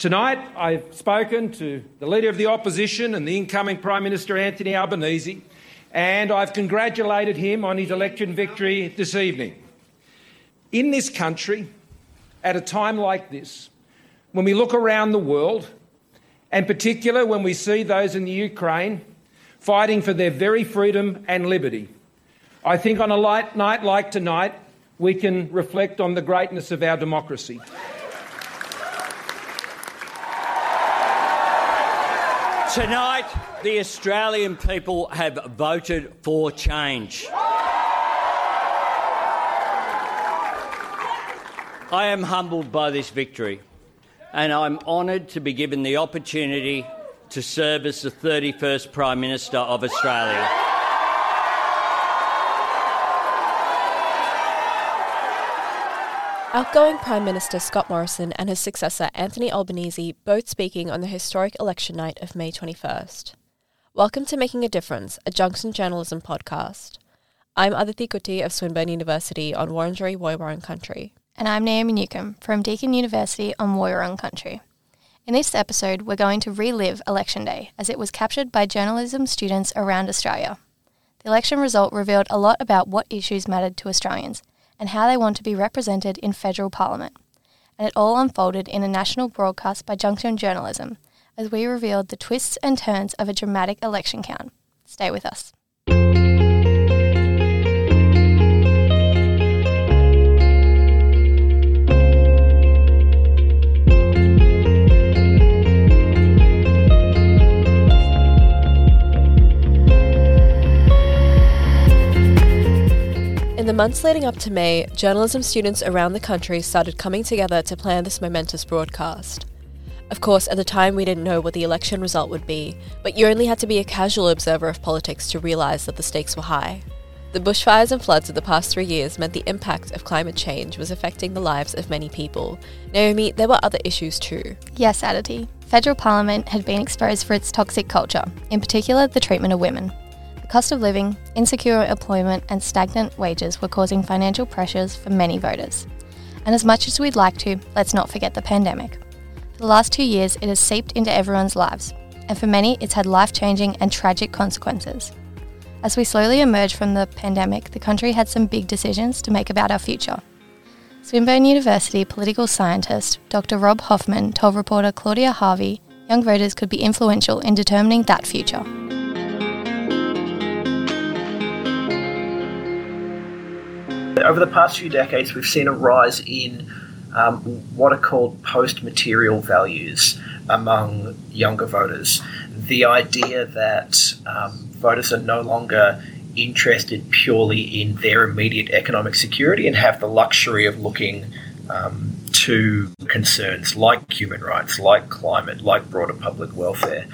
Tonight, I've spoken to the Leader of the Opposition and the incoming Prime Minister Anthony Albanese, and I've congratulated him on his election victory this evening. In this country, at a time like this, when we look around the world, and particular when we see those in the Ukraine fighting for their very freedom and liberty, I think on a light night like tonight, we can reflect on the greatness of our democracy. Tonight, the Australian people have voted for change. I am humbled by this victory, and I'm honoured to be given the opportunity to serve as the 31st Prime Minister of Australia. Outgoing Prime Minister Scott Morrison and his successor Anthony Albanese both speaking on the historic election night of May 21st. Welcome to Making a Difference, a Junction Journalism podcast. I'm Aditi Kuti of Swinburne University on Wurundjeri Woiwurrung country. And I'm Naomi Newcombe from Deakin University on Woiwurrung country. In this episode, we're going to relive Election Day as it was captured by journalism students around Australia. The election result revealed a lot about what issues mattered to Australians and how they want to be represented in federal parliament. And it all unfolded in a national broadcast by Junction Journalism as we revealed the twists and turns of a dramatic election count. Stay with us. The months leading up to May, journalism students around the country started coming together to plan this momentous broadcast. Of course, at the time we didn't know what the election result would be, but you only had to be a casual observer of politics to realise that the stakes were high. The bushfires and floods of the past three years meant the impact of climate change was affecting the lives of many people. Naomi, there were other issues too. Yes, Aditi. Federal Parliament had been exposed for its toxic culture, in particular the treatment of women cost of living, insecure employment, and stagnant wages were causing financial pressures for many voters. And as much as we'd like to, let's not forget the pandemic. For the last two years, it has seeped into everyone's lives, and for many, it's had life changing and tragic consequences. As we slowly emerge from the pandemic, the country had some big decisions to make about our future. Swinburne University political scientist Dr. Rob Hoffman told reporter Claudia Harvey young voters could be influential in determining that future. Over the past few decades, we've seen a rise in um, what are called post material values among younger voters. The idea that um, voters are no longer interested purely in their immediate economic security and have the luxury of looking um, to concerns like human rights, like climate, like broader public welfare.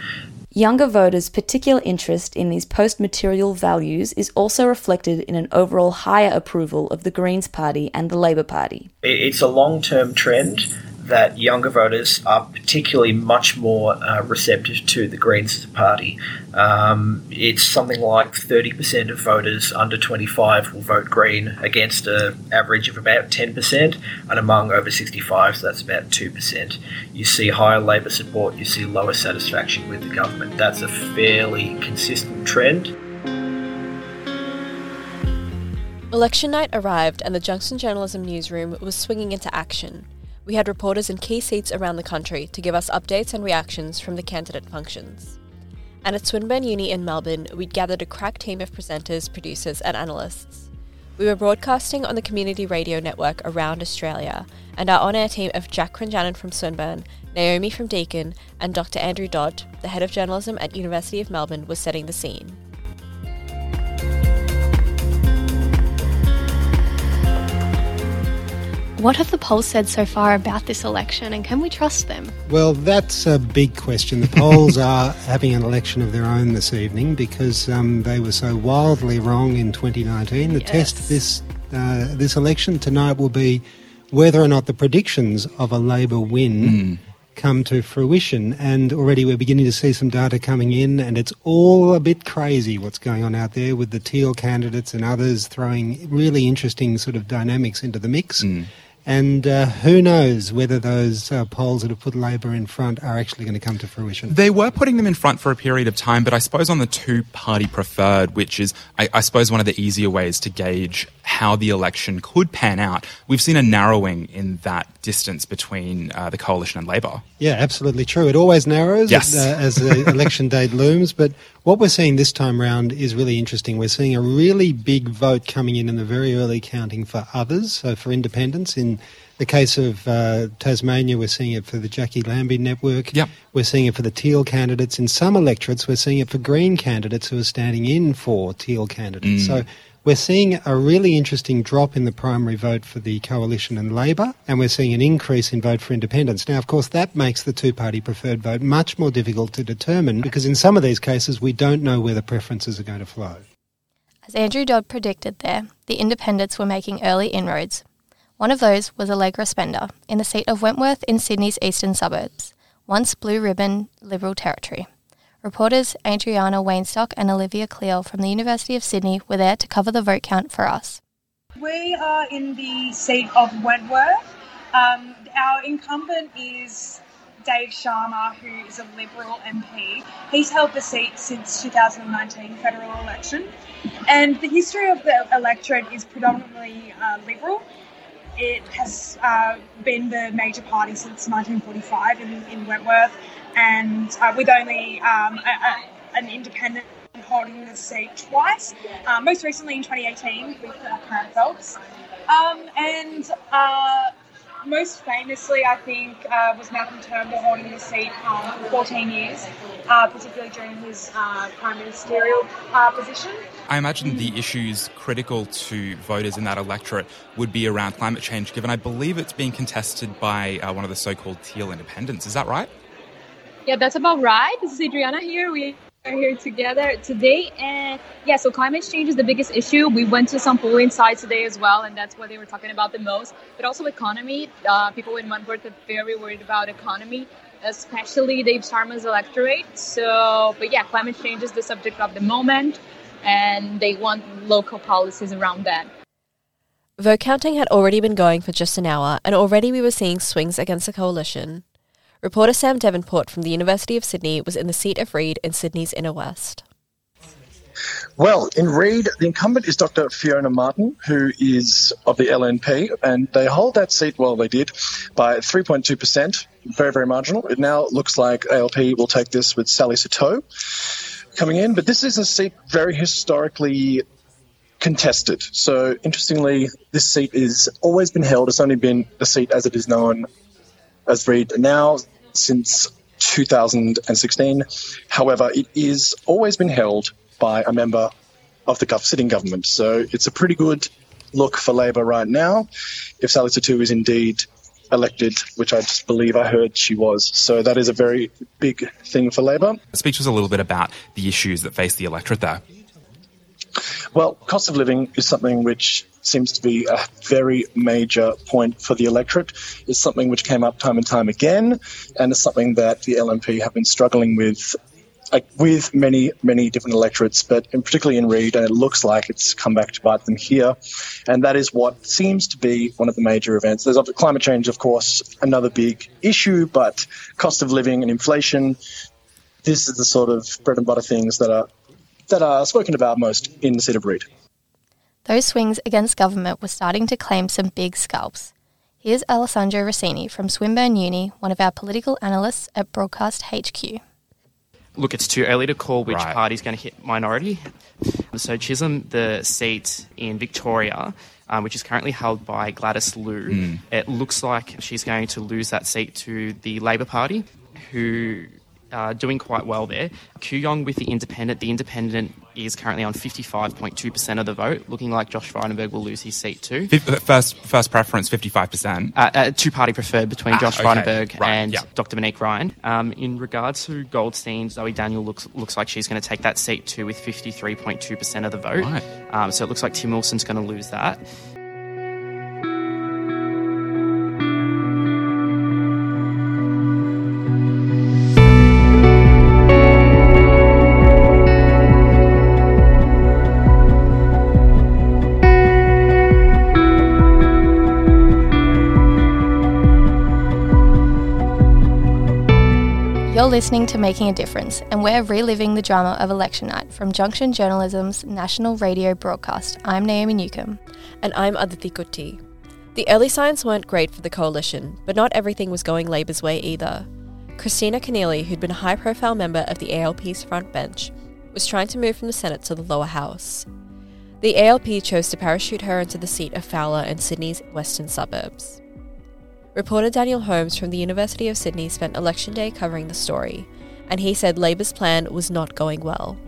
Younger voters' particular interest in these post material values is also reflected in an overall higher approval of the Greens Party and the Labor Party. It's a long term trend that younger voters are particularly much more uh, receptive to the Greens as a party. Um, it's something like 30% of voters under 25 will vote Green against an average of about 10%, and among over 65, so that's about 2%. You see higher Labor support, you see lower satisfaction with the government. That's a fairly consistent trend. Election night arrived, and the Junction Journalism newsroom was swinging into action. We had reporters in key seats around the country to give us updates and reactions from the candidate functions. And at Swinburne Uni in Melbourne, we'd gathered a crack team of presenters, producers, and analysts. We were broadcasting on the community radio network around Australia, and our on air team of Jack Cronjanen from Swinburne, Naomi from Deakin, and Dr. Andrew Dodd, the head of journalism at University of Melbourne, was setting the scene. What have the polls said so far about this election and can we trust them? Well, that's a big question. The polls are having an election of their own this evening because um, they were so wildly wrong in 2019. The yes. test this uh, this election tonight will be whether or not the predictions of a Labor win mm. come to fruition. And already we're beginning to see some data coming in, and it's all a bit crazy what's going on out there with the Teal candidates and others throwing really interesting sort of dynamics into the mix. Mm And uh, who knows whether those uh, polls that have put Labor in front are actually going to come to fruition? They were putting them in front for a period of time, but I suppose on the two party preferred, which is, I, I, suppose, one of the easier ways to gauge how the election could pan out, we've seen a narrowing in that distance between uh, the coalition and Labor. Yeah, absolutely true. It always narrows yes. as, uh, as the election date looms, but what we're seeing this time round is really interesting. We're seeing a really big vote coming in in the very early counting for others, so for independents in the case of uh, Tasmania, we're seeing it for the Jacqui Lambie network. Yep. We're seeing it for the Teal candidates. In some electorates, we're seeing it for Green candidates who are standing in for Teal candidates. Mm. So we're seeing a really interesting drop in the primary vote for the coalition and Labor, and we're seeing an increase in vote for independents. Now, of course, that makes the two party preferred vote much more difficult to determine because in some of these cases, we don't know where the preferences are going to flow. As Andrew Dodd predicted there, the independents were making early inroads, one of those was Allegra Spender in the seat of Wentworth in Sydney's eastern suburbs, once blue ribbon Liberal territory. Reporters Adriana Weinstock and Olivia Cleal from the University of Sydney were there to cover the vote count for us. We are in the seat of Wentworth. Um, our incumbent is Dave Sharma, who is a Liberal MP. He's held the seat since 2019 federal election, and the history of the electorate is predominantly uh, Liberal. It has uh, been the major party since 1945 in, in Wentworth, and uh, with only um, a, a, an independent holding the seat twice, uh, most recently in 2018 with uh, Kerryn Phelps. Um, and uh, most famously, I think, uh, was Malcolm Turnbull holding the seat um, for 14 years, uh, particularly during his uh, prime ministerial uh, position. I imagine the issues critical to voters in that electorate would be around climate change, given I believe it's being contested by uh, one of the so called teal independents. Is that right? Yeah, that's about right. This is Adriana here. We are here together today. And yeah, so climate change is the biggest issue. We went to some polling sites today as well, and that's what they were talking about the most. But also economy. Uh, people in Wentworth are very worried about economy, especially Dave Sharma's electorate. So, but yeah, climate change is the subject of the moment, and they want local policies around that. Vote counting had already been going for just an hour, and already we were seeing swings against the coalition. Reporter Sam Devenport from the University of Sydney was in the seat of Reid in Sydney's inner west. Well, in Reid, the incumbent is Dr. Fiona Martin, who is of the LNP, and they hold that seat, well, they did, by 3.2%, very, very marginal. It now looks like ALP will take this with Sally Sitou coming in, but this is a seat very historically contested. So, interestingly, this seat has always been held. It's only been a seat as it is known as Reid now since 2016. However, it is always been held by a member of the sitting government. So it's a pretty good look for Labor right now if Sally Sitou is indeed elected, which I just believe I heard she was. So that is a very big thing for Labor. Speak to us a little bit about the issues that face the electorate there. Well, cost of living is something which seems to be a very major point for the electorate. It's something which came up time and time again, and it's something that the LNP have been struggling with. Like with many, many different electorates, but in, particularly in Reid, and it looks like it's come back to bite them here. And that is what seems to be one of the major events. There's climate change, of course, another big issue, but cost of living and inflation, this is the sort of bread and butter things that are that are spoken about most in the seat of Reid. Those swings against government were starting to claim some big scalps. Here's Alessandro Rossini from Swinburne Uni, one of our political analysts at Broadcast HQ. Look, it's too early to call which Right. party's going to hit minority. So Chisholm, the seat in Victoria, um, which is currently held by Gladys Liu, it looks like she's going to lose that seat to the Labor Party, who are doing quite well there. Kooyong with the Independent, the Independent is currently on 55.2% of the vote, looking like Josh Frydenberg will lose his seat too. Uh, First, first preference, 55%. Uh, uh, two party preferred between Ah, Josh okay. Frydenberg Right, and yeah. Dr. Monique Ryan. Um, in regards to Goldstein, Zoe Daniel looks looks like she's going to take that seat too with 53.2% of the vote. Right. Um, so it looks like Tim Wilson's going to lose that. You're listening to Making a Difference, and we're reliving the drama of election night from Junction Journalism's national radio broadcast. I'm Naomi Newcomb. And I'm Aditi Kutty. The early signs weren't great for the coalition, but not everything was going Labor's way either. Kristina Keneally, who'd been a high profile member of the ALP's front bench, was trying to move from the Senate to the lower house. The ALP chose to parachute her into the seat of Fowler in Sydney's western suburbs. Reporter Daniel Holmes from the University of Sydney spent election day covering the story, and he said Labor's plan was not going well.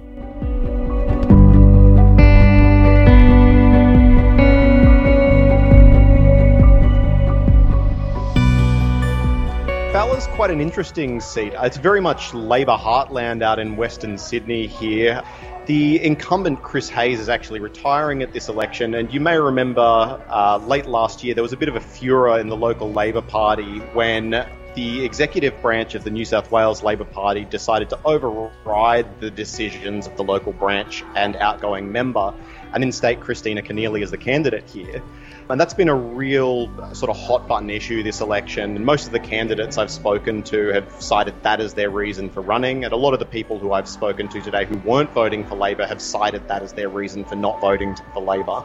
Fowler's quite an interesting seat. It's very much Labor heartland out in Western Sydney here. The incumbent Chris Hayes is actually retiring at this election, and you may remember uh, late last year there was a bit of a furor in the local Labor Party when the executive branch of the New South Wales Labor Party decided to override the decisions of the local branch and outgoing member and instate Kristina Keneally as the candidate here. And that's been a real sort of hot button issue this election. And most of the candidates I've spoken to have cited that as their reason for running. And a lot of the people who I've spoken to today who weren't voting for Labor have cited that as their reason for not voting for Labor.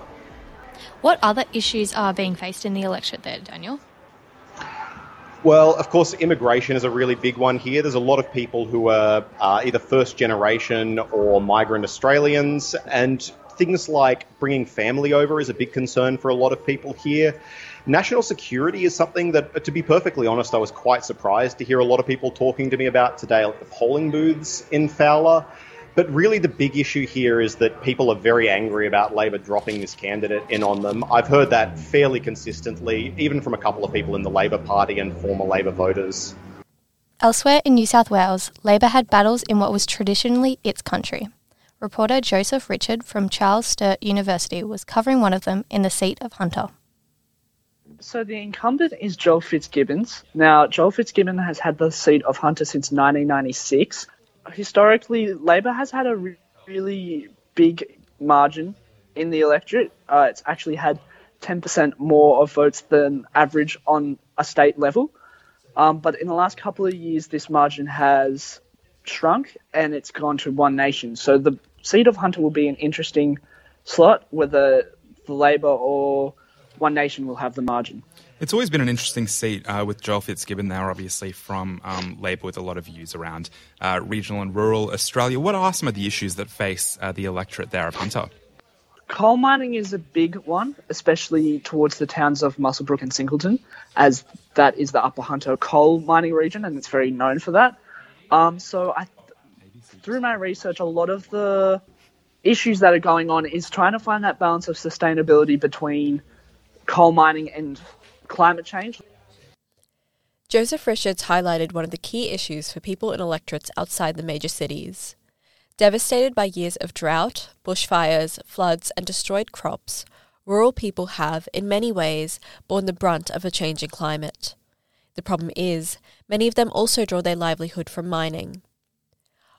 What other issues are being faced in the election there, Daniel? Well, of course, immigration is a really big one here. There's a lot of people who are uh, either first generation or migrant Australians, and things like bringing family over is a big concern for a lot of people here. National security is something that, to be perfectly honest, I was quite surprised to hear a lot of people talking to me about today at the polling booths in Fowler. But really, the big issue here is that people are very angry about Labor dropping this candidate in on them. I've heard that fairly consistently, even from a couple of people in the Labor Party and former Labor voters. Elsewhere in New South Wales, Labor had battles in what was traditionally its country. Reporter Joseph Richard from Charles Sturt University was covering one of them in the seat of Hunter. So the incumbent is Joel Fitzgibbons. Now, Joel Fitzgibbon has had the seat of Hunter since 1996 historically, Labor has had a re- really big margin in the electorate. Uh, it's actually had 10% more of votes than average on a state level. Um, but in the last couple of years, this margin has shrunk and it's gone to One Nation. So the seat of Hunter will be an interesting slot, whether the Labor or One Nation will have the margin. It's always been an interesting seat uh, with Joel Fitzgibbon there, obviously from um, Labor, with a lot of views around uh, regional and rural Australia. What are some of the issues that face uh, the electorate there of Hunter? Coal mining is a big one, especially towards the towns of Muswellbrook and Singleton, as that is the Upper Hunter coal mining region, and it's very known for that. Um, so, I, through my research, a lot of the issues that are going on is trying to find that balance of sustainability between coal mining and climate change. Joseph Richards highlighted one of the key issues for people in electorates outside the major cities. Devastated by years of drought, bushfires, floods, and destroyed crops, rural people have, in many ways, borne the brunt of a changing climate. The problem is, many of them also draw their livelihood from mining.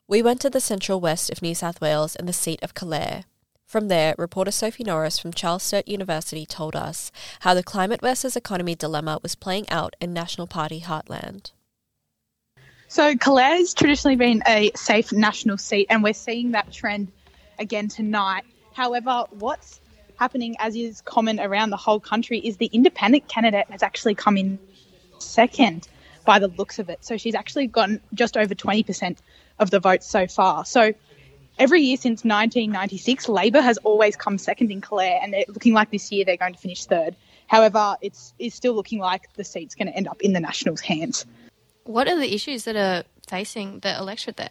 We went to the central west of New South Wales and the seat of Calare. From there, reporter Sophie Norris from Charles Sturt University told us how the climate versus economy dilemma was playing out in National Party heartland. So, Calare's traditionally been a safe national seat, and we're seeing that trend again tonight. However, what's happening, as is common around the whole country, is the independent candidate has actually come in second by the looks of it. So, she's actually gotten just over 20% of the votes so far. So, every year since 1996, Labor has always come second in Calare, and they're looking like this year they're going to finish third. However, it's, it's still looking like the seat's going to end up in the Nationals' hands. What are the issues that are facing the electorate there?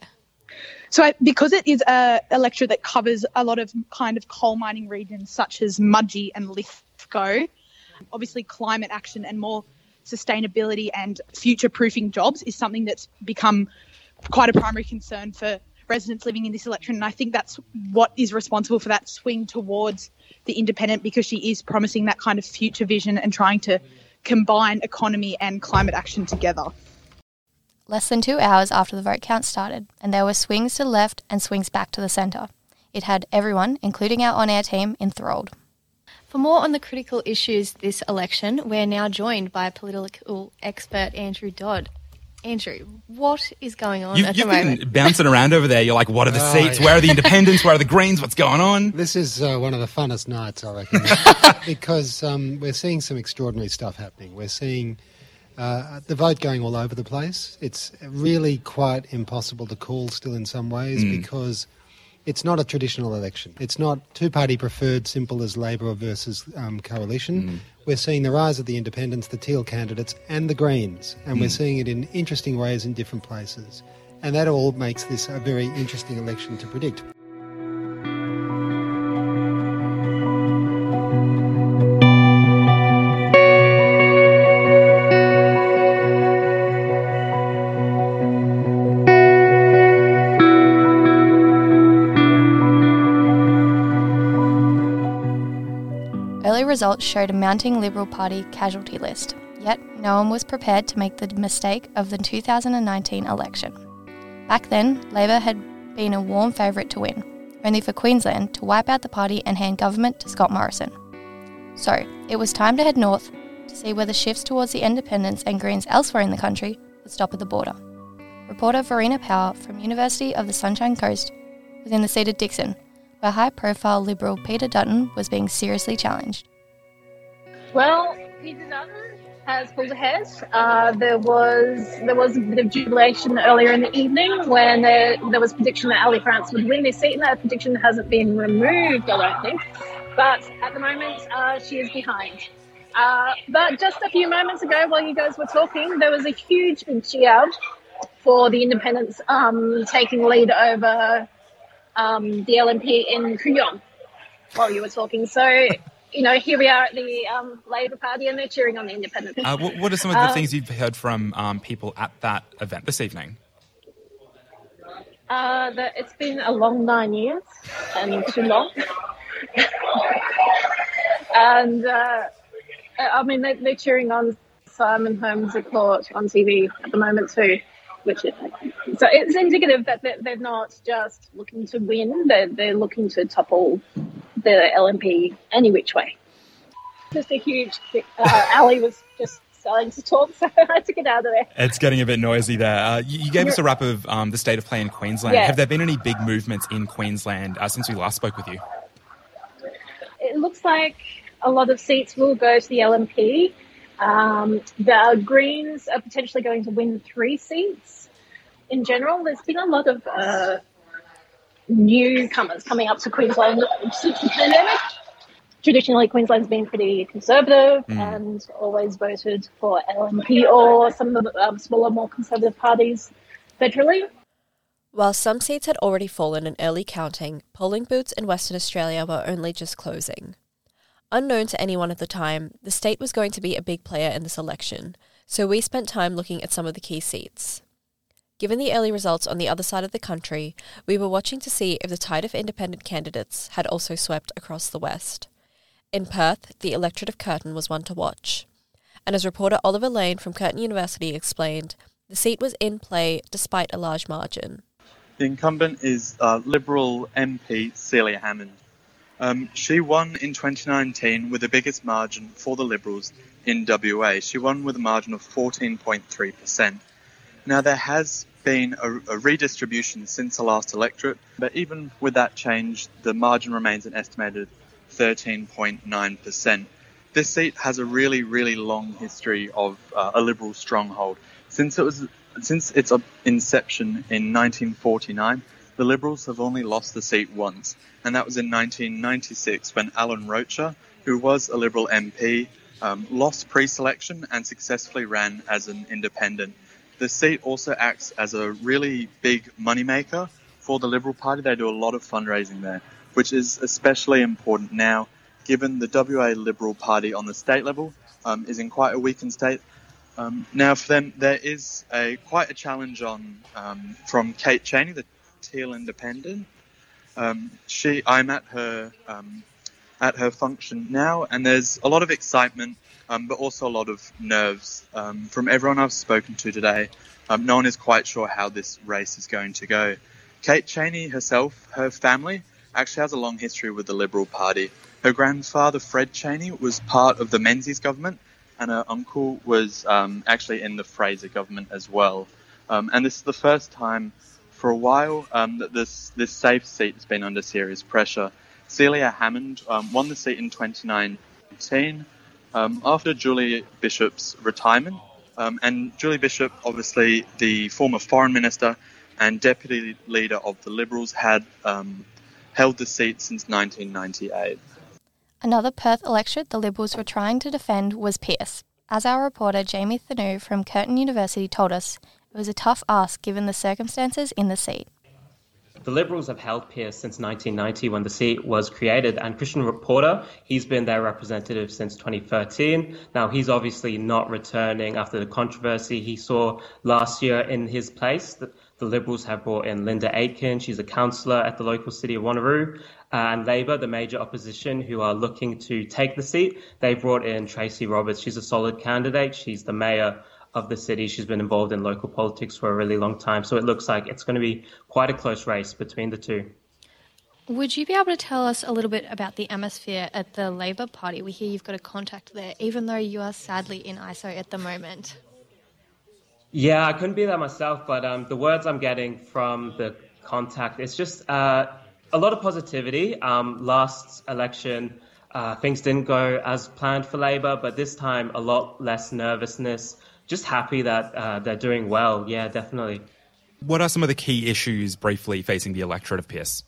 So, because it is a electorate that covers a lot of kind of coal mining regions such as Mudgee and Lithgow, obviously climate action and more sustainability and future proofing jobs is something that's become quite a primary concern for residents living in this election. And I think that's what is responsible for that swing towards the independent because she is promising that kind of future vision and trying to combine economy and climate action together. Less than two hours after the vote count started, and there were swings to the left and swings back to the centre. It had everyone, including our on air team, enthralled. For more on the critical issues this election, we're now joined by political expert Andrew Dodd. Andrew, what is going on You, at you've the moment? been bouncing around over there. You're like, what are the Oh, seats? yeah. Where are the independents? Where are the Greens? What's going on? This is uh, one of the funnest nights, I reckon, because um, we're seeing some extraordinary stuff happening. We're seeing uh, the vote going all over the place. It's really quite impossible to call still in some ways Mm. because it's not a traditional election. It's not two party preferred, simple as Labor versus um, coalition. We're seeing the rise of the independents, the Teal candidates, and the Greens, and we're Mm. seeing it in interesting ways in different places. And that all makes this a very interesting election to predict. Showed a mounting Liberal Party casualty list, yet no one was prepared to make the mistake of the 2019 election. Back then, Labor had been a warm favourite to win, only for Queensland to wipe out the party and hand government to Scott Morrison. So, it was time to head north to see whether shifts towards the independents and Greens elsewhere in the country would stop at the border. Reporter Verena Power from University of the Sunshine Coast was in the seat of Dickson, where high-profile Liberal Peter Dutton was being seriously challenged. Well, Peter Dutton has pulled ahead. Uh, there was there was a bit of jubilation earlier in the evening when there, there was prediction that Ali France would win this seat, and that prediction hasn't been removed, I don't think. But at the moment, uh, she is behind. Uh, but just a few moments ago, while you guys were talking, there was a huge big cheer for the independents um, taking lead over um, the LNP in Kooyong while you were talking. So, you know, here we are at the um, Labor Party and they're cheering on the independents. Uh, what, what are some of the Uh, things you've heard from um, people at that event this evening? Uh, it's been a long nine years and too long. and uh, I mean, they, they're cheering on Simon Holmes à Court on TV at the moment too. Which is, so it's indicative that they- they're not just looking to win; they're, they're looking to topple the LNP any which way. Just a huge. Uh, Ali was just starting to talk, so I had to get out of there. It's getting a bit noisy there. Uh, you, you gave us a wrap of um, the state of play in Queensland. Yeah. Have there been any big movements in Queensland uh, since we last spoke with you? it looks like a lot of seats will go to the LNP. Um, the Greens are potentially going to win three seats. In general, there's been a lot of uh, newcomers coming up to Queensland since the pandemic. Traditionally, Queensland's been pretty conservative Mm. and always voted for LNP or some of the um, smaller, more conservative parties federally. While some seats had already fallen in early counting, polling booths in Western Australia were only just closing. Unknown to anyone at the time, the state was going to be a big player in this election, so we spent time looking at some of the key seats. Given the early results on the other side of the country, we were watching to see if the tide of independent candidates had also swept across the west. In Perth, the electorate of Curtin was one to watch. And as reporter Oliver Lane from Curtin University explained, the seat was in play despite a large margin. The incumbent is uh, Liberal MP Celia Hammond. Um, she won in 2019 with the biggest margin for the Liberals in WA. She won with a margin of 14.3%. Now, there has been a, a redistribution since the last electorate, but even with that change, the margin remains an estimated 13.9%. This seat has a really, really long history of uh, a Liberal stronghold. Since it was since its inception in 1949, the Liberals have only lost the seat once, and that was in 1996 when Allan Rocher, who was a Liberal MP, um, lost pre-selection and successfully ran as an independent. The seat also acts as a really big moneymaker for the Liberal Party. They do a lot of fundraising there, which is especially important now, given the WA Liberal Party on the state level um, is in quite a weakened state. Um, now, for them, there is a quite a challenge on um, from Kate Chaney, the Teal Independent. Um, she, I'm at her um, at her function now, and there's a lot of excitement, um, but also a lot of nerves um, from everyone I've spoken to today. Um, no one is quite sure how this race is going to go. Kate Chaney herself, her family, actually has a long history with the Liberal Party. Her grandfather, Fred Chaney, was part of the Menzies government, and her uncle was um, actually in the Fraser government as well. Um, and this is the first time for a while um, that this, this safe seat has been under serious pressure. Celia Hammond um, won the seat in 2019 um, after Julie Bishop's retirement. Um, and Julie Bishop, obviously the former foreign minister and deputy leader of the Liberals, had held the seat since 1998. Another Perth election the Liberals were trying to defend was Pearce. As our reporter Jamie Thanu from Curtin University told us, it was a tough ask given the circumstances in the seat. The Liberals have held Pearce since 1990 when the seat was created, and Christian Porter, he's been their representative since 2013. Now, he's obviously not returning after the controversy he saw last year in his place. The, the Liberals have brought in Linda Aitken, she's a councillor at the local city of Wanneroo, and Labor, the major opposition, who are looking to take the seat. They brought in Tracy Roberts, she's a solid candidate, she's the mayor of the city. She's been involved in local politics for a really long time. So it looks like it's going to be quite a close race between the two. Would you be able to tell us a little bit about the atmosphere at the Labor Party? We hear you've got a contact there, even though you are sadly in ISO at the moment. Yeah, I couldn't be there myself, but um, the words I'm getting from the contact, it's just uh, a lot of positivity. Um, last election, uh, things didn't go as planned for Labor, but this time a lot less nervousness just happy that uh, they're doing well. Yeah, definitely. What are some of the key issues briefly facing the electorate of Pearce?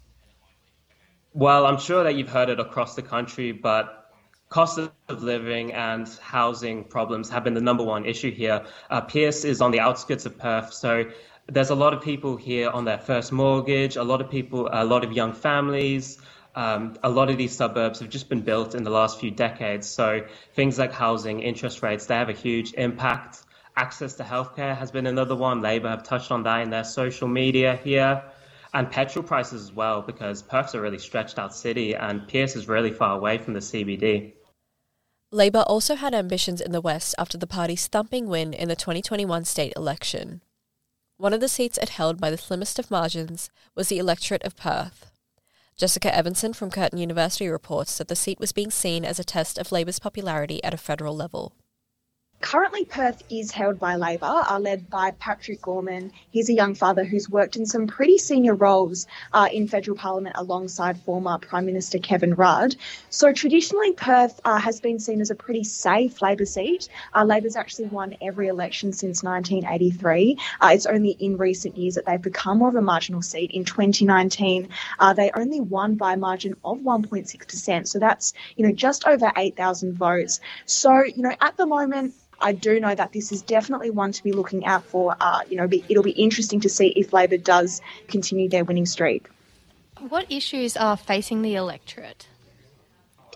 Well, I'm sure that you've heard it across the country, but cost of living and housing problems have been the number one issue here. Uh, Pearce is on the outskirts of Perth, so there's a lot of people here on their first mortgage, a lot of people, a lot of young families. Um, a lot of these suburbs have just been built in the last few decades. So things like housing, interest rates, they have a huge impact. Access to healthcare has been another one. Labor have touched on that in their social media here. And petrol prices as well, because Perth's a really stretched out city and Pearce is really far away from the CBD. Labor also had ambitions in the West after the party's thumping win in the 2021 state election. One of the seats it held by the slimmest of margins was the electorate of Perth. Jessica Evanson from Curtin University reports that the seat was being seen as a test of Labor's popularity at a federal level. Currently, Perth is held by Labor, are led by Patrick Gorman. He's a young father who's worked in some pretty senior roles uh, in federal parliament alongside former Prime Minister Kevin Rudd. So traditionally, Perth uh, has been seen as a pretty safe Labor seat. Uh, Labor's actually won every election since 1983. Uh, it's only in recent years that they've become more of a marginal seat. In 2019, uh, they only won by a margin of 1.6%. So that's you know just over 8,000 votes. So you know at the moment I do know that this is definitely one to be looking out for. Uh, you know, be, it'll be interesting to see if Labor does continue their winning streak. What issues are facing the electorate?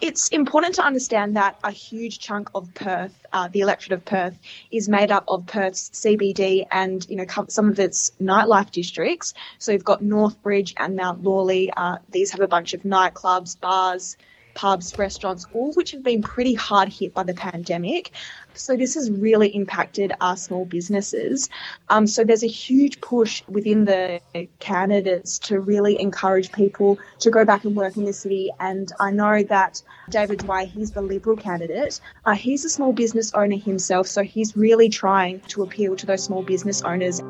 It's important to understand that a huge chunk of Perth, uh, the electorate of Perth, is made up of Perth's CBD and you know some of its nightlife districts. So you've got Northbridge and Mount Lawley. Uh, these have a bunch of nightclubs, bars, pubs, restaurants, all which have been pretty hard hit by the pandemic. So this has really impacted our small businesses. Um, so there's a huge push within the candidates to really encourage people to go back and work in the city. And I know that David Dwyer, he's the Liberal candidate. Uh, he's a small business owner himself, so he's really trying to appeal to those small business owners.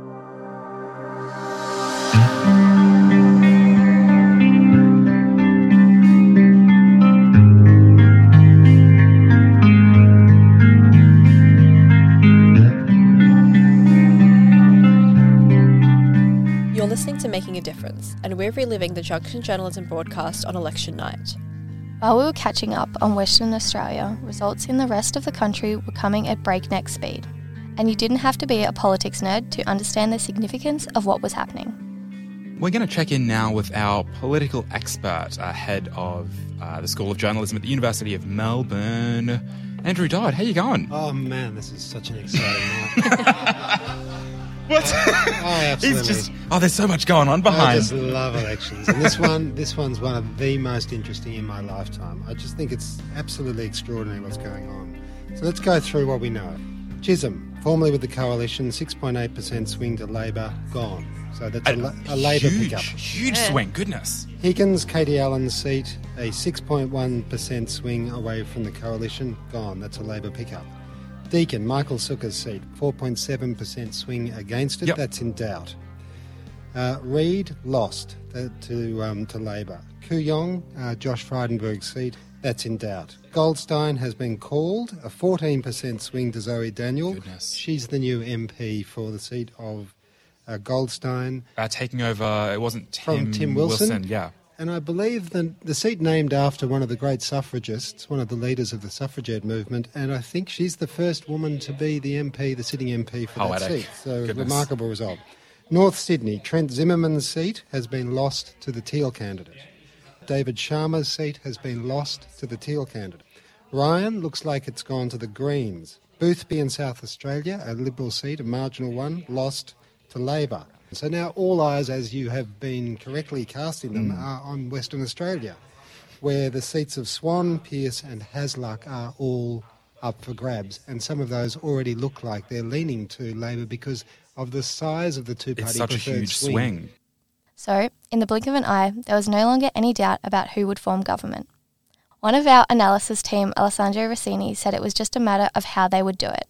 And we're reliving the Junction Journalism broadcast on election night. While we were catching up on Western Australia, results in the rest of the country were coming at breakneck speed, and you didn't have to be a politics nerd to understand the significance of what was happening. We're going to check in now with our political expert, uh, head of uh, the School of Journalism at the University of Melbourne, Andrew Dodd. How you going? Oh man, this is such an exciting night. What? oh, absolutely. He's just oh, there's so much going on behind. I just love elections, and this one, this one's one of the most interesting in my lifetime. I just think it's absolutely extraordinary what's going on. So let's go through what we know. Chisholm, formerly with the coalition, 6.8% swing to Labor, gone. So that's a, a, a Labor huge, pickup. Huge yeah. swing, goodness. Higgins, Katie Allen's seat, a 6.1% swing away from the coalition, gone. That's a Labor pickup. Deakin, Michael Sukkar's seat, 4.7% swing against it. Yep. That's in doubt. Uh, Reid lost to um, to Labor. Kooyong, uh, Josh Frydenberg's seat, that's in doubt. Goldstein has been called, a 14% swing to Zoe Daniel. She's the new MP for the seat of uh, Goldstein. Uh, taking over, it wasn't Tim, Tim Wilson. Yeah. And I believe the, the seat named after one of the great suffragists, one of the leaders of the suffragette movement, and I think she's the first woman to be the MP, the sitting MP for Poetic. that seat. So Goodness. remarkable result. North Sydney, Trent Zimmerman's seat has been lost to the Teal candidate. David Sharma's seat has been lost to the Teal candidate. Ryan looks like it's gone to the Greens. Boothby in South Australia, a Liberal seat, a marginal one, lost to Labor. So now all eyes, as you have been correctly casting them, hmm. are on Western Australia, where the seats of Swan, Pearce, and Hasluck are all up for grabs. And some of those already look like they're leaning to Labor because of the size of the two party It's such a huge swing. So, in the blink of an eye, there was no longer any doubt about who would form government. One of our analysis team, Alessandro Rossini, said it was just a matter of how they would do it.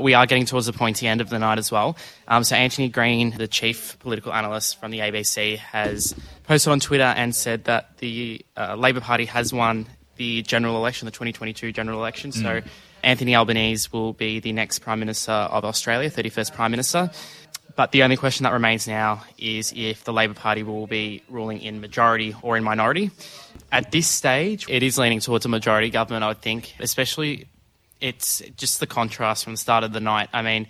We are getting towards the pointy end of the night as well. Um, so Anthony Green, the chief political analyst from the ABC, has posted on Twitter and said that the uh, Labor Party has won the general election, the 2022 general election. So Mm. Anthony Albanese will be the next Prime Minister of Australia, 31st Prime Minister. But the only question that remains now is if the Labor Party will be ruling in majority or in minority. At this stage, it is leaning towards a majority government, I would think, especially it's just the contrast from the start of the night. I mean,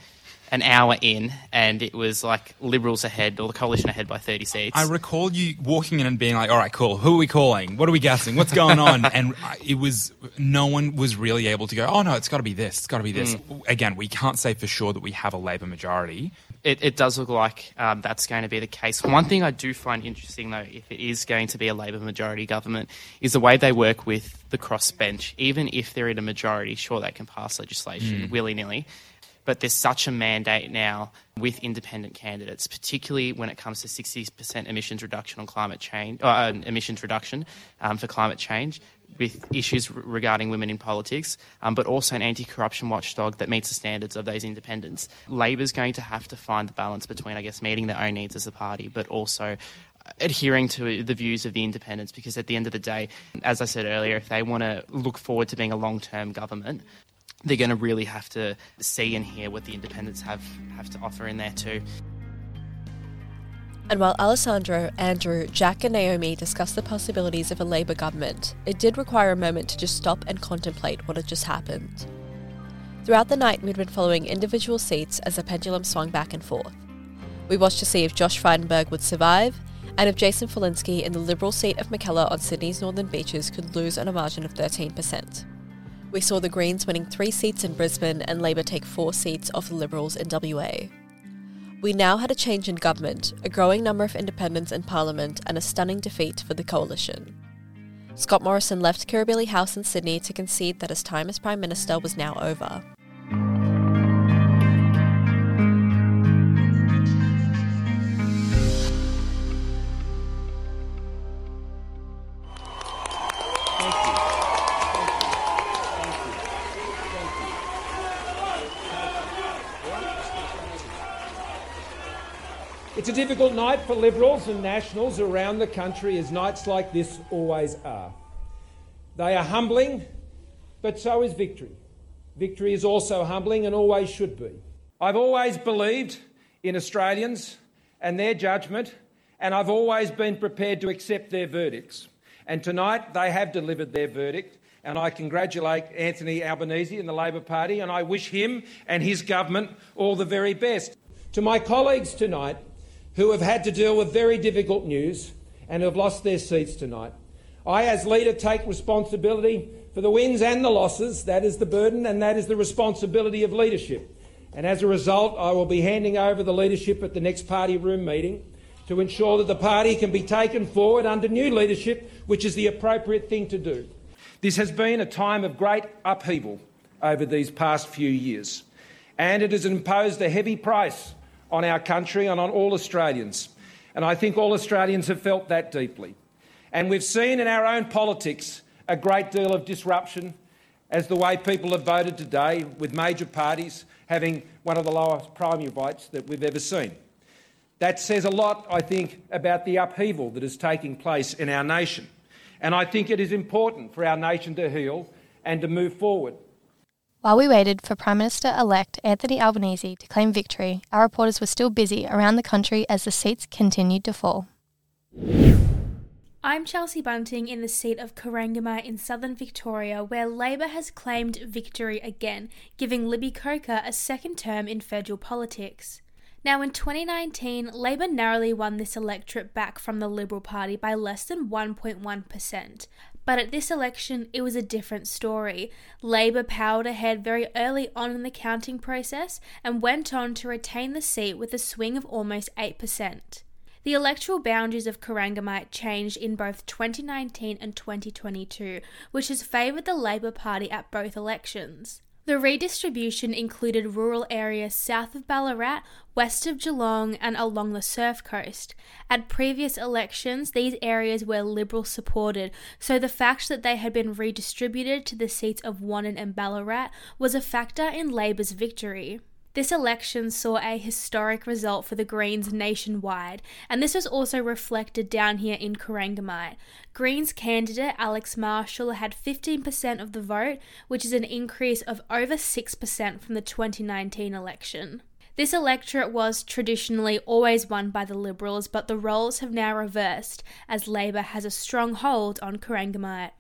an hour in, and it was like Liberals ahead, or the coalition ahead by 30 seats. I recall you walking in and being like, "All right, cool. Who are we calling? What are we guessing? What's going on?" and it was no one was really able to go. Oh no, it's got to be this. It's got to be this. Mm. Again, we can't say for sure that we have a Labor majority. it, it does look like um, that's going to be the case. One thing I do find interesting, though, if it is going to be a Labor majority government, is the way they work with the crossbench. Even if they're in a majority, sure, they can pass legislation Mm. willy nilly. But there's such a mandate now with independent candidates, particularly when it comes to 60% emissions reduction on climate change, uh, emissions reduction um, for climate change, with issues regarding women in politics, um, but also an anti-corruption watchdog that meets the standards of those independents. Labor's going to have to find the balance between, I guess, meeting their own needs as a party, but also adhering to the views of the independents because at the end of the day, as I said earlier, if they want to look forward to being a long-term government, they're going to really have to see and hear what the independents have, have to offer in there too. And while Alessandro, Andrew, Jack, and Naomi discussed the possibilities of a Labour government, it did require a moment to just stop and contemplate what had just happened. Throughout the night, we'd been following individual seats as the pendulum swung back and forth. We watched to see if Josh Frydenberg would survive, and if Jason Falinski in the Liberal seat of Mackellar on Sydney's northern beaches could lose on a margin of 13%. We saw the Greens winning three seats in Brisbane and Labor take four seats off the Liberals in WA. We now had a change in government, a growing number of independents in Parliament, and a stunning defeat for the coalition. Scott Morrison left Kirribilli House in Sydney to concede that his time as Prime Minister was now over. It's a difficult night for Liberals and Nationals around the country, as nights like this always are. They are humbling, but so is victory. Victory is also humbling and always should be. I've always believed in Australians and their judgment, and I've always been prepared to accept their verdicts. And tonight they have delivered their verdict, and I congratulate Anthony Albanese and the Labor Party, and I wish him and his government all the very best. To my colleagues tonight, who have had to deal with very difficult news and have lost their seats tonight, I, as leader, take responsibility for the wins and the losses. That is the burden and that is the responsibility of leadership. And as a result, I will be handing over the leadership at the next party room meeting to ensure that the party can be taken forward under new leadership, which is the appropriate thing to do. This has been a time of great upheaval over these past few years, and it has imposed a heavy price on our country and on all Australians. And I think all Australians have felt that deeply. And we've seen in our own politics a great deal of disruption as the way people have voted today, with major parties having one of the lowest primary votes that we've ever seen. That says a lot, I think, about the upheaval that is taking place in our nation. And I think it is important for our nation to heal and to move forward. While we waited for Prime Minister elect Anthony Albanese to claim victory, our reporters were still busy around the country as the seats continued to fall. I'm Chelsea Bunting in the seat of Corangamite in southern Victoria, where Labor has claimed victory again, giving Libby Coker a second term in federal politics. Now, in 2019, Labor narrowly won this electorate back from the Liberal Party by less than 1.1%. But at this election, it was a different story. Labor powered ahead very early on in the counting process and went on to retain the seat with a swing of almost 8%. The electoral boundaries of Corangamite changed in both 2019 and 2022, which has favoured the Labor Party at both elections. The redistribution included rural areas south of Ballarat, west of Geelong, and along the Surf Coast. At previous elections, these areas were Liberal supported, so the fact that they had been redistributed to the seats of Wannon and Ballarat was a factor in Labor's victory. This election saw a historic result for the Greens nationwide, and this was also reflected down here in Corangamite. Greens candidate Alex Marshall had 15% of the vote, which is an increase of over 6% from the 2019 election. This electorate was traditionally always won by the Liberals, but the roles have now reversed as Labor has a strong hold on Corangamite.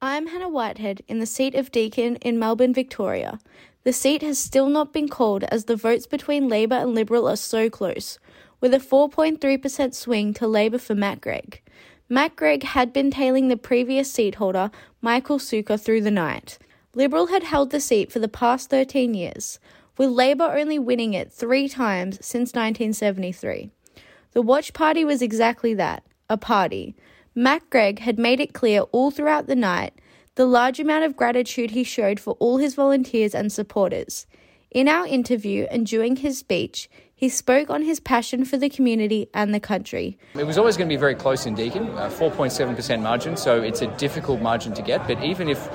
I'm Hannah Whitehead in the seat of Deakin in Melbourne, Victoria. The seat has still not been called as the votes between Labor and Liberal are so close, with a 4.3% swing to Labor for Matt Gregg. Matt Gregg had been tailing the previous seat holder, Michael Sukkar, through the night. Liberal had held the seat for the past 13 years, with Labor only winning it three times since 1973. The Watch Party was exactly that a party. Matt Gregg had made it clear all throughout the night the large amount of gratitude he showed for all his volunteers and supporters. In our interview and during his speech, he spoke on his passion for the community and the country. It was always going to be very close in Deakin, 4.7% margin, so it's a difficult margin to get. But even if,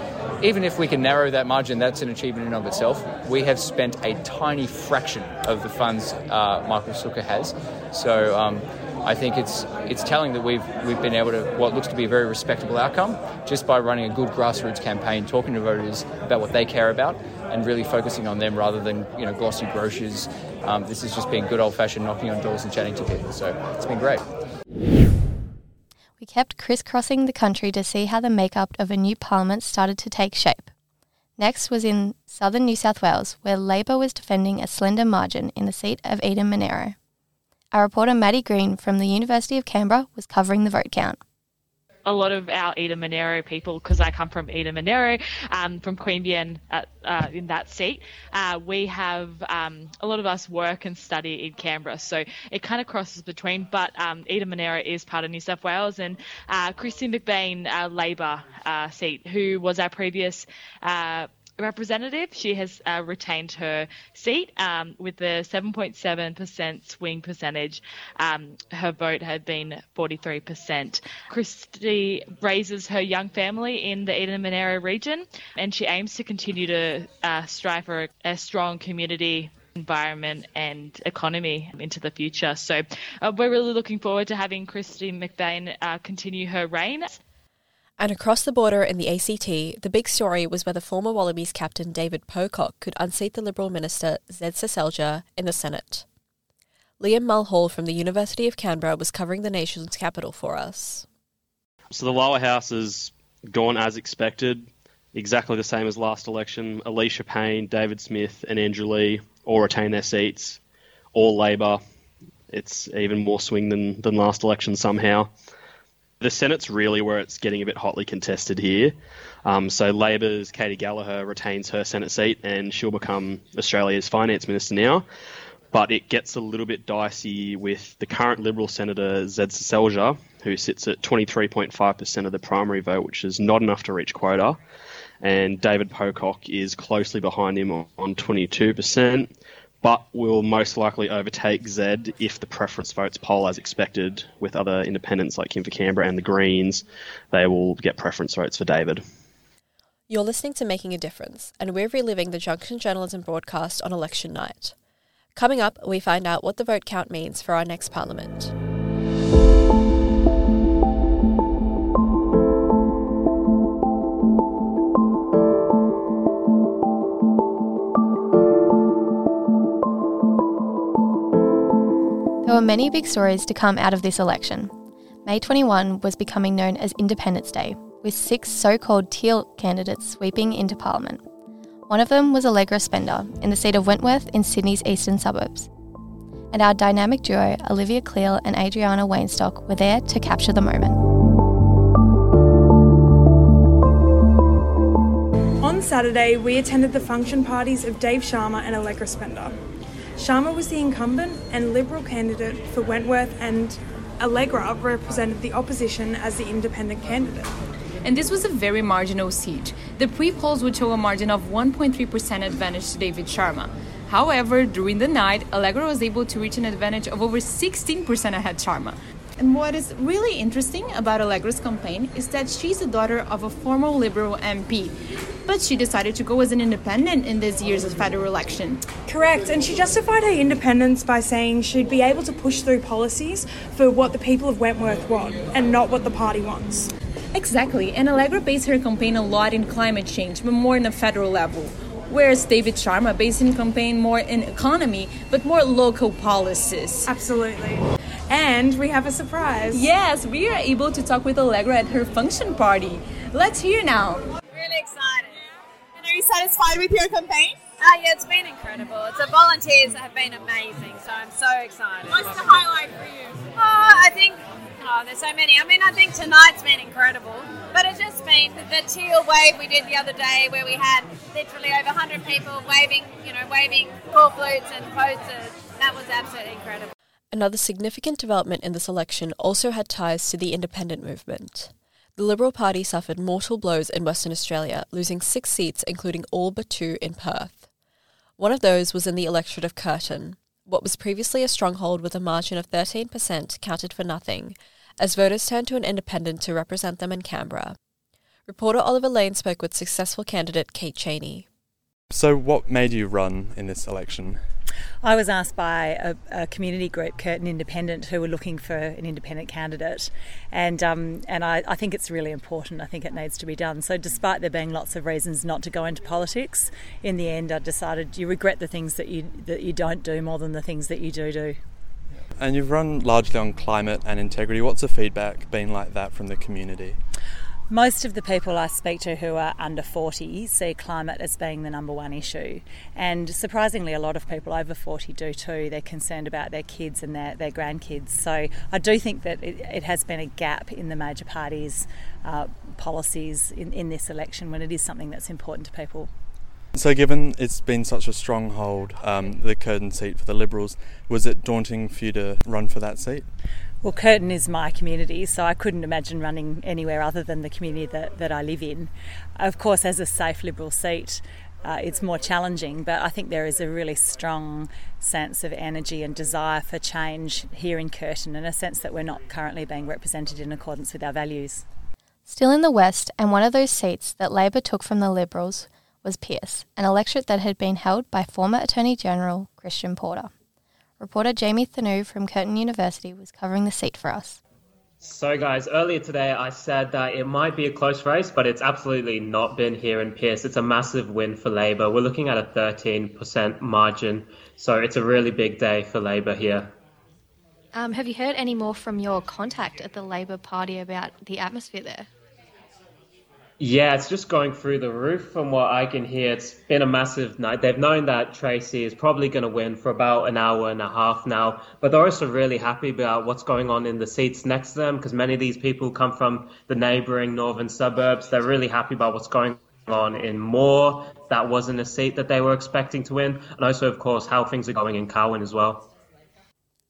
even if we can narrow that margin, that's an achievement in and of itself. We have spent a tiny fraction of the funds uh, Michael Sukkar has. So um, I think it's it's telling that we've we've been able to what looks to be a very respectable outcome just by running a good grassroots campaign, talking to voters about what they care about, and really focusing on them rather than you know glossy brochures. Um, this has just been good old fashioned knocking on doors and chatting to people. So it's been great. We kept crisscrossing the country to see how the makeup of a new parliament started to take shape. Next was in southern New South Wales, where Labor was defending a slender margin in the seat of Eden Monaro. Our reporter Maddie Green from the University of Canberra was covering the vote count. A lot of our Eden Monaro people, because I come from Eden Monaro, um, from Queanbeyan at, uh, in that seat, uh, we have um, a lot of us work and study in Canberra, so it kind of crosses between. But um, Eden Monaro is part of New South Wales, and uh, Kristy McBain, our Labor uh, seat, who was our previous uh, representative. She has uh, retained her seat um, with the 7.7% swing percentage. Um, her vote had been 43%. Kristy raises her young family in the Eden Monaro region, and she aims to continue to uh, strive for a, a strong community environment and economy into the future. So uh, we're really looking forward to having Kristy McBain uh, continue her reign. And across the border in the ACT, the big story was whether former Wallabies captain David Pocock could unseat the Liberal minister Zed Seselja in the Senate. Liam Mulhall from the University of Canberra was covering the nation's capital for us. So the lower house has gone as expected, exactly the same as last election. Alicia Payne, David Smith, and Andrew Leigh all retain their seats, all Labor. It's even more swing than, than last election somehow the Senate's really where it's getting a bit hotly contested here. Um, so Labor's Katy Gallagher retains her Senate seat and she'll become Australia's finance minister now. But it gets a little bit dicey with the current Liberal Senator Zed Seselja, who sits at 23.5% of the primary vote, which is not enough to reach quota. And David Pocock is closely behind him on 22% but will most likely overtake Zed if the preference votes poll as expected with other independents like Kim for Canberra and the Greens. They will get preference votes for David. You're listening to Making a Difference, and we're reliving the Junction Journalism broadcast on election night. Coming up, we find out what the vote count means for our next parliament. There were many big stories to come out of this election. May 21 was becoming known as Independence Day, with six so called teal candidates sweeping into Parliament. One of them was Allegra Spender in the seat of Wentworth in Sydney's eastern suburbs. And our dynamic duo, Olivia Cleal and Adriana Wainstock, were there to capture the moment. On Saturday, we attended the function parties of Dave Sharma and Allegra Spender. Sharma was the incumbent and Liberal candidate for Wentworth, and Allegra represented the opposition as the independent candidate. And this was a very marginal seat. The pre polls would show a margin of 1.3% advantage to David Sharma. However, during the night, Allegra was able to reach an advantage of over 16% ahead Sharma. And what is really interesting about Allegra's campaign is that she's the daughter of a former Liberal MP, but she decided to go as an independent in this year's federal election. Correct, and she justified her independence by saying she'd be able to push through policies for what the people of Wentworth want and not what the party wants. Exactly, and Allegra based her campaign a lot in climate change, but more on a federal level. Whereas David Sharma based his campaign more in economy, but more local policies. Absolutely. And we have a surprise. Yes, we are able to talk with Allegra at her function party. Let's hear now. Really excited. And are you satisfied with your campaign? Uh, yeah, it's been incredible. It's the volunteers have been amazing, so I'm so excited. What's the highlight for you? Oh, I think oh, there's so many. I mean, I think tonight's been incredible, but it's just been the teal wave we did the other day, where we had literally over 100 people waving, you know, waving corflutes and posters. That was absolutely incredible. Another significant development in this election also had ties to the independent movement. The Liberal Party suffered mortal blows in Western Australia, losing six seats, including all but two in Perth. One of those was in the electorate of Curtin. What was previously a stronghold with a margin of 13% counted for nothing, as voters turned to an independent to represent them in Canberra. Reporter Oliver Lane spoke with successful candidate Kate Chaney. So, what made you run in this election? I was asked by a, a, community group, Curtin Independent, who were looking for an independent candidate, and um, and I, I, think it's really important. I think it needs to be done. So, despite there being lots of reasons not to go into politics, in the end, I decided you regret the things that you that you don't do more than the things that you do do. And you've run largely on climate and integrity. What's the feedback been like that from the community? Most of the people I speak to who are under 40 see climate as being the number one issue. And surprisingly, a lot of people over 40 do too. They're concerned about their kids and their, their grandkids. So I do think that it, it has been a gap in the major parties' uh, policies in, in this election when it is something that's important to people. So, given it's been such a stronghold, um, the Curtin seat for the Liberals, was it daunting for you to run for that seat? Well, Curtin is my community, so I couldn't imagine running anywhere other than the community that, that I live in. Of course, as a safe Liberal seat, uh, it's more challenging, but I think there is a really strong sense of energy and desire for change here in Curtin, and a sense that we're not currently being represented in accordance with our values. Still in the West, and one of those seats that Labor took from the Liberals was Pearce, an electorate that had been held by former Attorney General Christian Porter. Reporter Jamie Thanu from Curtin University was covering the seat for us. So, guys, earlier today I said that it might be a close race, but it's absolutely not been here in Pearce. It's a massive win for Labor. We're looking at a 13% margin, so it's a really big day for Labor here. Um, have you heard any more from your contact at the Labor Party about the atmosphere there? Yeah, it's just going through the roof from what I can hear. It's been a massive night. They've known that Tracey is probably going to win for about an hour and a half now, but they're also really happy about what's going on in the seats next to them because many of these people come from the neighbouring northern suburbs. They're really happy about what's going on in Moore. That wasn't a seat that they were expecting to win, and also, of course, how things are going in Cowan as well.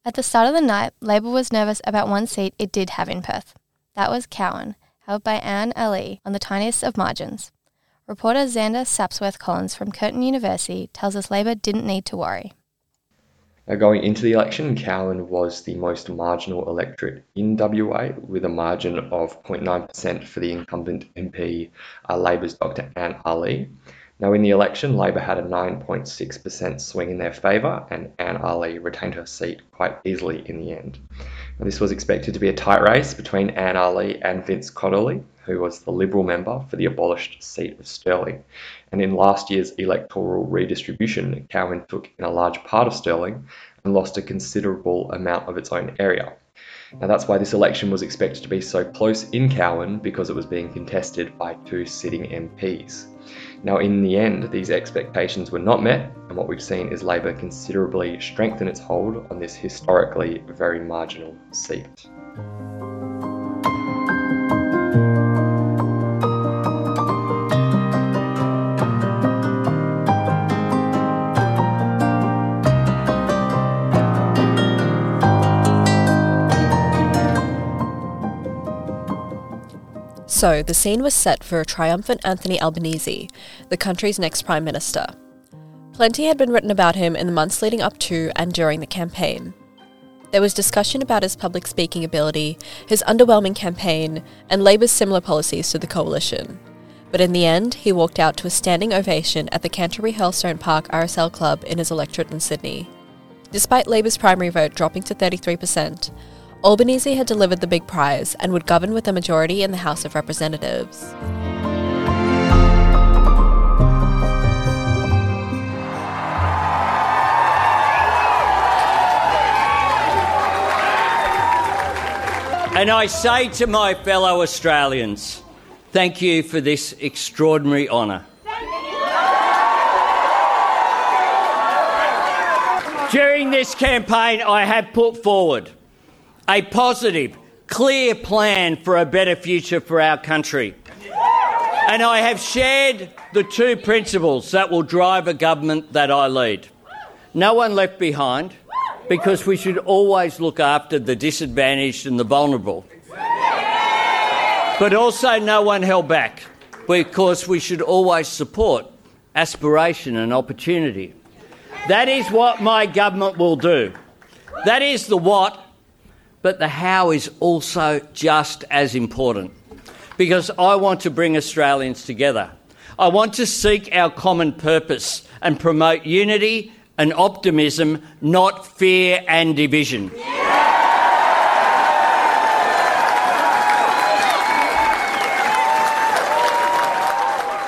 At the start of the night, Labor was nervous about one seat it did have in Perth. That was Cowan held by Anne Aly on the tiniest of margins. Reporter Xander Sapsworth Collins from Curtin University tells us Labor didn't need to worry. Now, going into the election, Cowan was the most marginal electorate in WA with a margin of 0.9% for the incumbent MP, uh, Labor's Dr. Anne Aly. Now, in the election, Labor had a 9.6% swing in their favour, and Anne Aly retained her seat quite easily in the end. This was expected to be a tight race between Anne Aly and Vince Connolly, who was the Liberal member for the abolished seat of Stirling. And in last year's electoral redistribution, Cowan took in a large part of Stirling and lost a considerable amount of its own area. Now, that's why this election was expected to be so close in Cowan because it was being contested by two sitting MPs. Now, in the end, these expectations were not met, and what we've seen is Labor considerably strengthen its hold on this historically very marginal seat. So, the scene was set for a triumphant Anthony Albanese, the country's next Prime Minister. Plenty had been written about him in the months leading up to and during the campaign. There was discussion about his public speaking ability, his underwhelming campaign, and Labor's similar policies to the coalition. But in the end, he walked out to a standing ovation at the Canterbury Hurlstone Park RSL Club in his electorate in Sydney. Despite Labor's primary vote dropping to 33%, Albanese had delivered the big prize and would govern with a majority in the House of Representatives. And I say to my fellow Australians, thank you for this extraordinary honour. During this campaign, I have put forward a positive, clear plan for a better future for our country. And I have shared the two principles that will drive a government that I lead. No one left behind, because we should always look after the disadvantaged and the vulnerable. But also, no one held back, because we should always support aspiration and opportunity. That is what my government will do. That is the what, but the how is also just as important. Because I want to bring Australians together. I want to seek our common purpose and promote unity and optimism, not fear and division.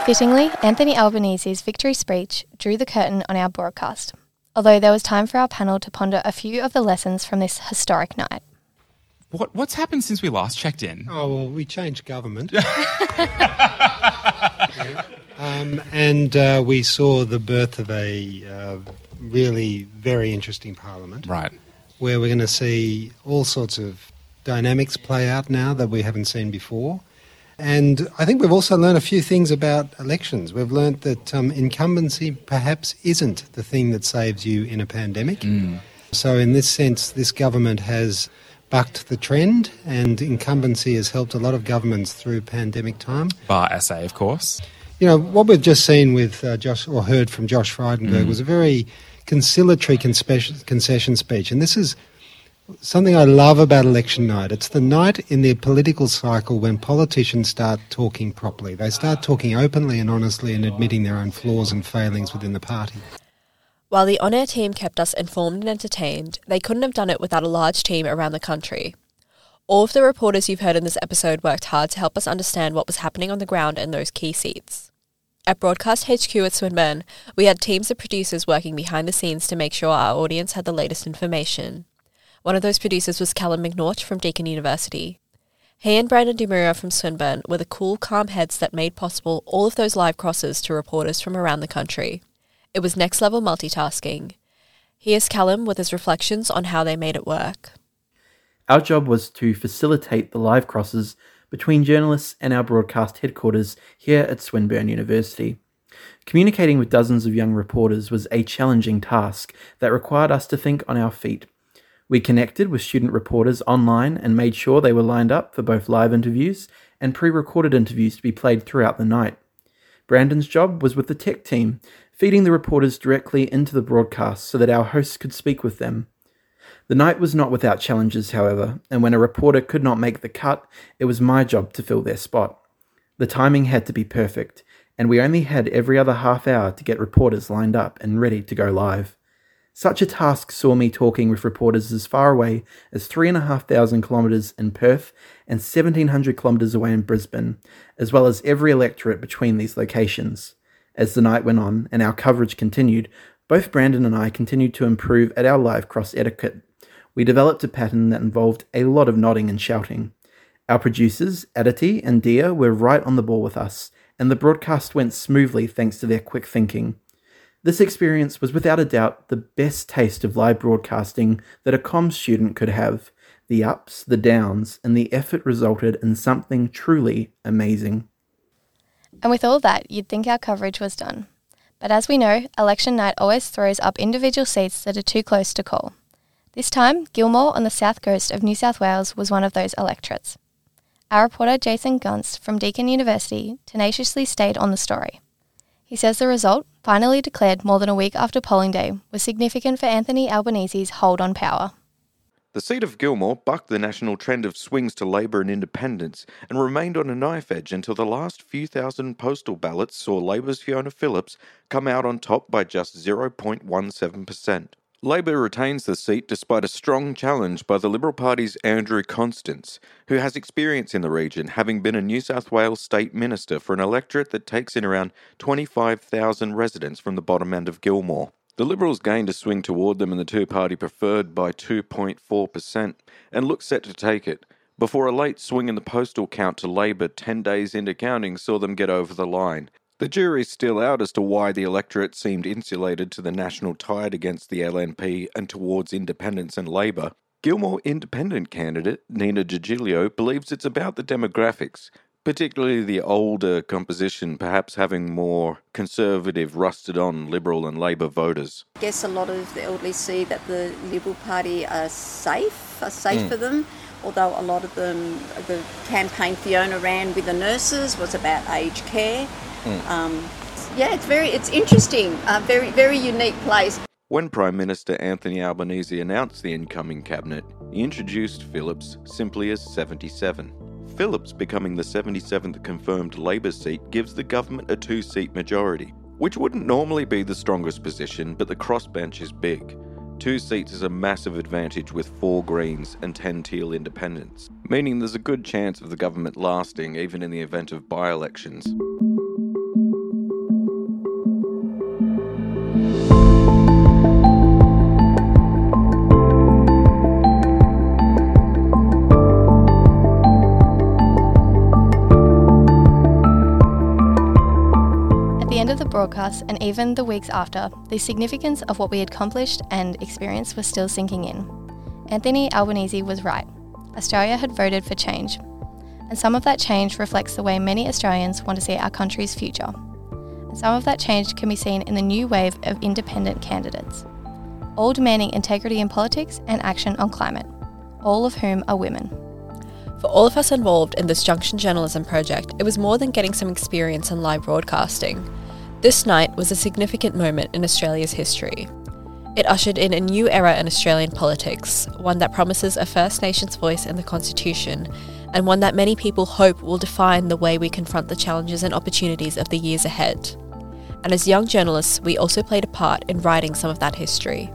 Fittingly, Anthony Albanese's victory speech drew the curtain on our broadcast, although there was time for our panel to ponder a few of the lessons from this historic night. What, what's happened since we last checked in? Oh, well, we changed government. um, and uh, we saw the birth of a uh, really very interesting parliament. Right. Where we're going to see all sorts of dynamics play out now that we haven't seen before. And I think we've also learned a few things about elections. We've learned that um, incumbency perhaps isn't the thing that saves you in a pandemic. Mm. So, in this sense, this government has bucked the trend, and incumbency has helped a lot of governments through pandemic time. Bar SA, of course. You know, what we've just seen with uh, Josh, or heard from Josh Frydenberg, Mm. was a very conciliatory concession speech. And this is something I love about election night. It's the night in the political cycle when politicians start talking properly. They start talking openly and honestly and admitting their own flaws and failings within the party. While the on air team kept us informed and entertained, they couldn't have done it without a large team around the country. All of the reporters you've heard in this episode worked hard to help us understand what was happening on the ground in those key seats. At Broadcast HQ at Swinburne, we had teams of producers working behind the scenes to make sure our audience had the latest information. One of those producers was Callum McNaught from Deakin University. He and Brandon Demura from Swinburne were the cool, calm heads that made possible all of those live crosses to reporters from around the country. It was next level multitasking. Here's Callum with his reflections on how they made it work. Our job was to facilitate the live crosses between journalists and our broadcast headquarters here at Swinburne University. Communicating with dozens of young reporters was a challenging task that required us to think on our feet. We connected with student reporters online and made sure they were lined up for both live interviews and pre recorded interviews to be played throughout the night. Brandon's job was with the tech team, feeding the reporters directly into the broadcast so that our hosts could speak with them. The night was not without challenges, however, and when a reporter could not make the cut, it was my job to fill their spot. The timing had to be perfect, and we only had every other half hour to get reporters lined up and ready to go live. Such a task saw me talking with reporters as far away as 3,500 kilometres in Perth and 1,700 kilometres away in Brisbane, as well as every electorate between these locations. As the night went on and our coverage continued, both Brandon and I continued to improve at our live cross etiquette. We developed a pattern that involved a lot of nodding and shouting. Our producers, Aditi and Dia, were right on the ball with us, and the broadcast went smoothly thanks to their quick thinking. This experience was without a doubt the best taste of live broadcasting that a comms student could have. The ups, the downs, and the effort resulted in something truly amazing. And with all that, you'd think our coverage was done. But as we know, election night always throws up individual seats that are too close to call. This time, Gilmore on the south coast of New South Wales was one of those electorates. Our reporter Jason Gunst from Deakin University tenaciously stayed on the story. He says the result, finally declared more than a week after polling day, was significant for Anthony Albanese's hold on power. The seat of Gilmore bucked the national trend of swings to Labor and independence and remained on a knife edge until the last few thousand postal ballots saw Labor's Fiona Phillips come out on top by just 0.17%. Labor retains the seat despite a strong challenge by the Liberal Party's Andrew Constance, who has experience in the region, having been a New South Wales state minister for an electorate that takes in around 25,000 residents from the bottom end of Gilmore. The Liberals gained a swing toward them in the two party preferred by 2.4% and look set to take it, before a late swing in the postal count to Labor 10 days into counting saw them get over the line, the jury's still out as to why the electorate seemed insulated to the national tide against the LNP and towards independence and Labor. Gilmore independent candidate Nina Digiglio believes it's about the demographics, particularly the older composition, perhaps having more conservative, rusted on Liberal and Labor voters. I guess a lot of the elderly see that the Liberal Party are safe, are safe mm. for them. Although a lot of them, the campaign Fiona ran with the nurses was about aged care. Mm. Um, yeah, it's very it's interesting. A very very unique place. When Prime Minister Anthony Albanese announced the incoming cabinet, he introduced Phillips simply as 77. Phillips becoming the 77th confirmed Labor seat gives the government a two seat majority, which wouldn't normally be the strongest position, but the crossbench is big. Two seats is a massive advantage with four Greens and 10 Teal independents, meaning there's a good chance of the government lasting even in the event of by elections. Broadcast and even the weeks after, the significance of what we had accomplished and experienced was still sinking in. Anthony Albanese was right. Australia had voted for change. And some of that change reflects the way many Australians want to see our country's future. And some of that change can be seen in the new wave of independent candidates, all demanding integrity in politics and action on climate, all of whom are women. For all of us involved in this Junction Journalism project, it was more than getting some experience in live broadcasting. This night was a significant moment in Australia's history. It ushered in a new era in Australian politics, one that promises a First Nations voice in the Constitution, and one that many people hope will define the way we confront the challenges and opportunities of the years ahead. And as young journalists, we also played a part in writing some of that history.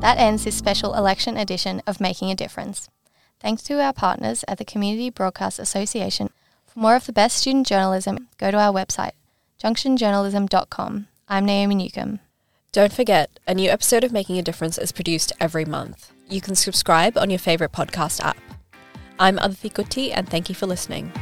That ends this special election edition of Making a Difference. Thanks to our partners at the Community Broadcast Association. For more of the best student journalism, go to our website, junctionjournalism.com. I'm Naomi Newcomb. Don't forget, a new episode of Making a Difference is produced every month. You can subscribe on your favourite podcast app. I'm Aditi Kutty, and thank you for listening.